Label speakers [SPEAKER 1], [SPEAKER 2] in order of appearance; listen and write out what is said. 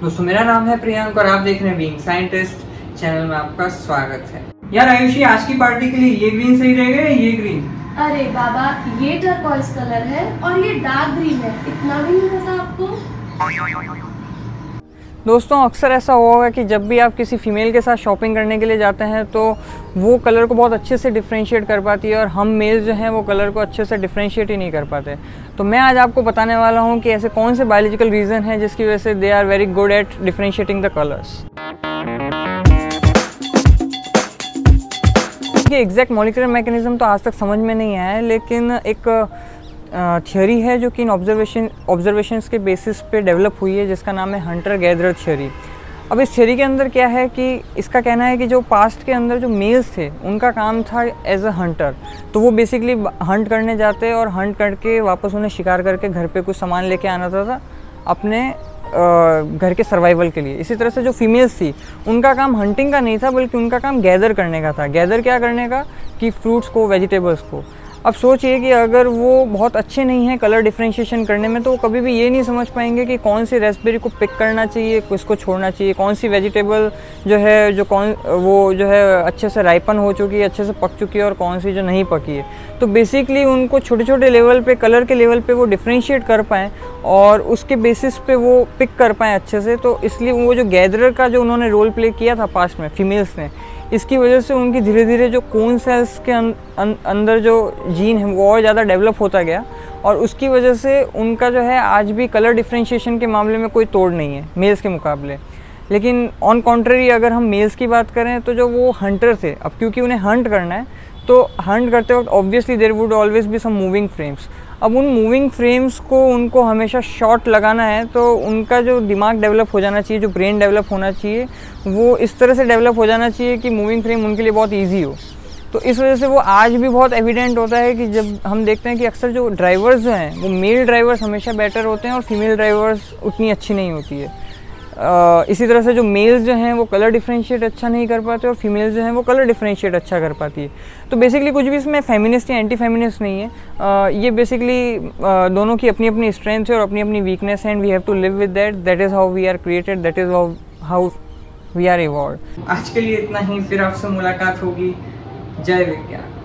[SPEAKER 1] दोस्तों, मेरा नाम है प्रियंक और आप देख रहे हैं बीइंग साइंटिस्ट चैनल में आपका स्वागत है।
[SPEAKER 2] यार, आयुषी, आज की पार्टी के लिए ये ग्रीन सही रहेगा या ये ग्रीन
[SPEAKER 3] अरे बाबा, ये टर्कोइज कलर है और ये डार्क ग्रीन है। इतना भी नहीं पता आपको?
[SPEAKER 2] दोस्तों, अक्सर ऐसा होगा कि जब भी आप किसी फीमेल के साथ शॉपिंग करने के लिए जाते हैं तो वो कलर को बहुत अच्छे से डिफ्रेंशिएट कर पाती है और हम मेल जो हैं, वो कलर को अच्छे से डिफ्रेंशिएट ही नहीं कर पाते। तो मैं आज आपको बताने वाला हूँ कि ऐसे कौन से बायोलॉजिकल रीज़न हैं जिसकी वजह से they are very good at differentiating the colours exact molecular mechanism तो आज तक समझ में नहीं आया है, लेकिन एक थियोरी है जो कि इन ऑब्जर्वेशन ऑब्जर्वेशंस के बेसिस पे डेवलप हुई है, जिसका नाम है हंटर गैदर थियोरी अब इस थियोरी के अंदर क्या है कि इसका कहना है कि जो पास्ट के अंदर जो मेल्स थे, उनका काम था एज अ हंटर तो वो बेसिकली हंट करने जाते और हंट करके वापस उन्हें शिकार करके घर पे कुछ सामान लेके आना था अपने घर के सर्वाइवल के लिए. इसी तरह से जो फीमेल्स थी, उनका काम हंटिंग का नहीं था, बल्कि उनका काम गैदर करने का था. गैदर क्या करने का? कि फ्रूट्स को वेजिटेबल्स को. अब सोचिए कि अगर वो बहुत अच्छे नहीं हैं कलर डिफ्रेंशिएशन करने में तो वो कभी भी ये नहीं समझ पाएँगे कि कौन सी रेसबेरी को पिक करना चाहिए, किसको छोड़ना चाहिए। कौन सी वेजिटेबल जो है, जो कौन, वो जो है अच्छे से राइपन हो चुकी है, अच्छे से पक चुकी है और कौन सी जो नहीं पकी है। तो बेसिकली उनको छोटे छोटे लेवल पे कलर के लेवल पे वो डिफ्रेंशिएट कर पाएँ और उसके बेसिस पे वो पिक कर पाएँ अच्छे से। तो इसलिए वो जो गैदरर का जो उन्होंने रोल प्ले किया था पास्ट में फीमेल्स ने इसकी वजह से उनकी धीरे धीरे जो कोन सेल्स के अं, अं, अंदर जो जीन है वो और ज़्यादा डेवलप होता गया और उसकी वजह से उनका जो है आज भी कलर डिफ्रेंशिएशन के मामले में कोई तोड़ नहीं है मेल्स के मुकाबले। लेकिन ऑन कॉन्ट्रेरी अगर हम मेल्स की बात करें तो जो वो हंटर थे अब क्योंकि उन्हें हंट करना है तो हंट करते वक्त obviously there would always be some moving frames अब उन मूविंग फ्रेम्स को, उनको हमेशा शॉर्ट लगाना है तो उनका जो दिमाग डेवलप हो जाना चाहिए, जो ब्रेन डेवलप होना चाहिए, वो इस तरह से डेवलप हो जाना चाहिए कि मूविंग फ्रेम उनके लिए बहुत ईजी हो। तो इस वजह से वो आज भी बहुत एविडेंट होता है कि जब हम देखते हैं कि अक्सर जो ड्राइवर्स जो हैं, वो मेल ड्राइवर्स हमेशा बेटर होते हैं और फीमेल ड्राइवर्स उतनी अच्छी नहीं होती है। इसी तरह से जो मेल्स जो हैं वो कलर डिफ्रेंशिएट अच्छा नहीं कर पाते और फीमेल्स जो हैं वो कलर डिफ्रेंशिएट अच्छा कर पाती है। तो बेसिकली कुछ भी इसमें फेमिनिस्ट या एंटी फेमिनिस्ट नहीं है। uh, ये बेसिकली दोनों की अपनी अपनी स्ट्रेंथ है और अपनी अपनी वीकनेस है and we have to live with that that is how we are created that is how how we are evolve
[SPEAKER 1] आज के लिए इतना ही फिर आपसे मुलाकात होगी। जय विज्ञान।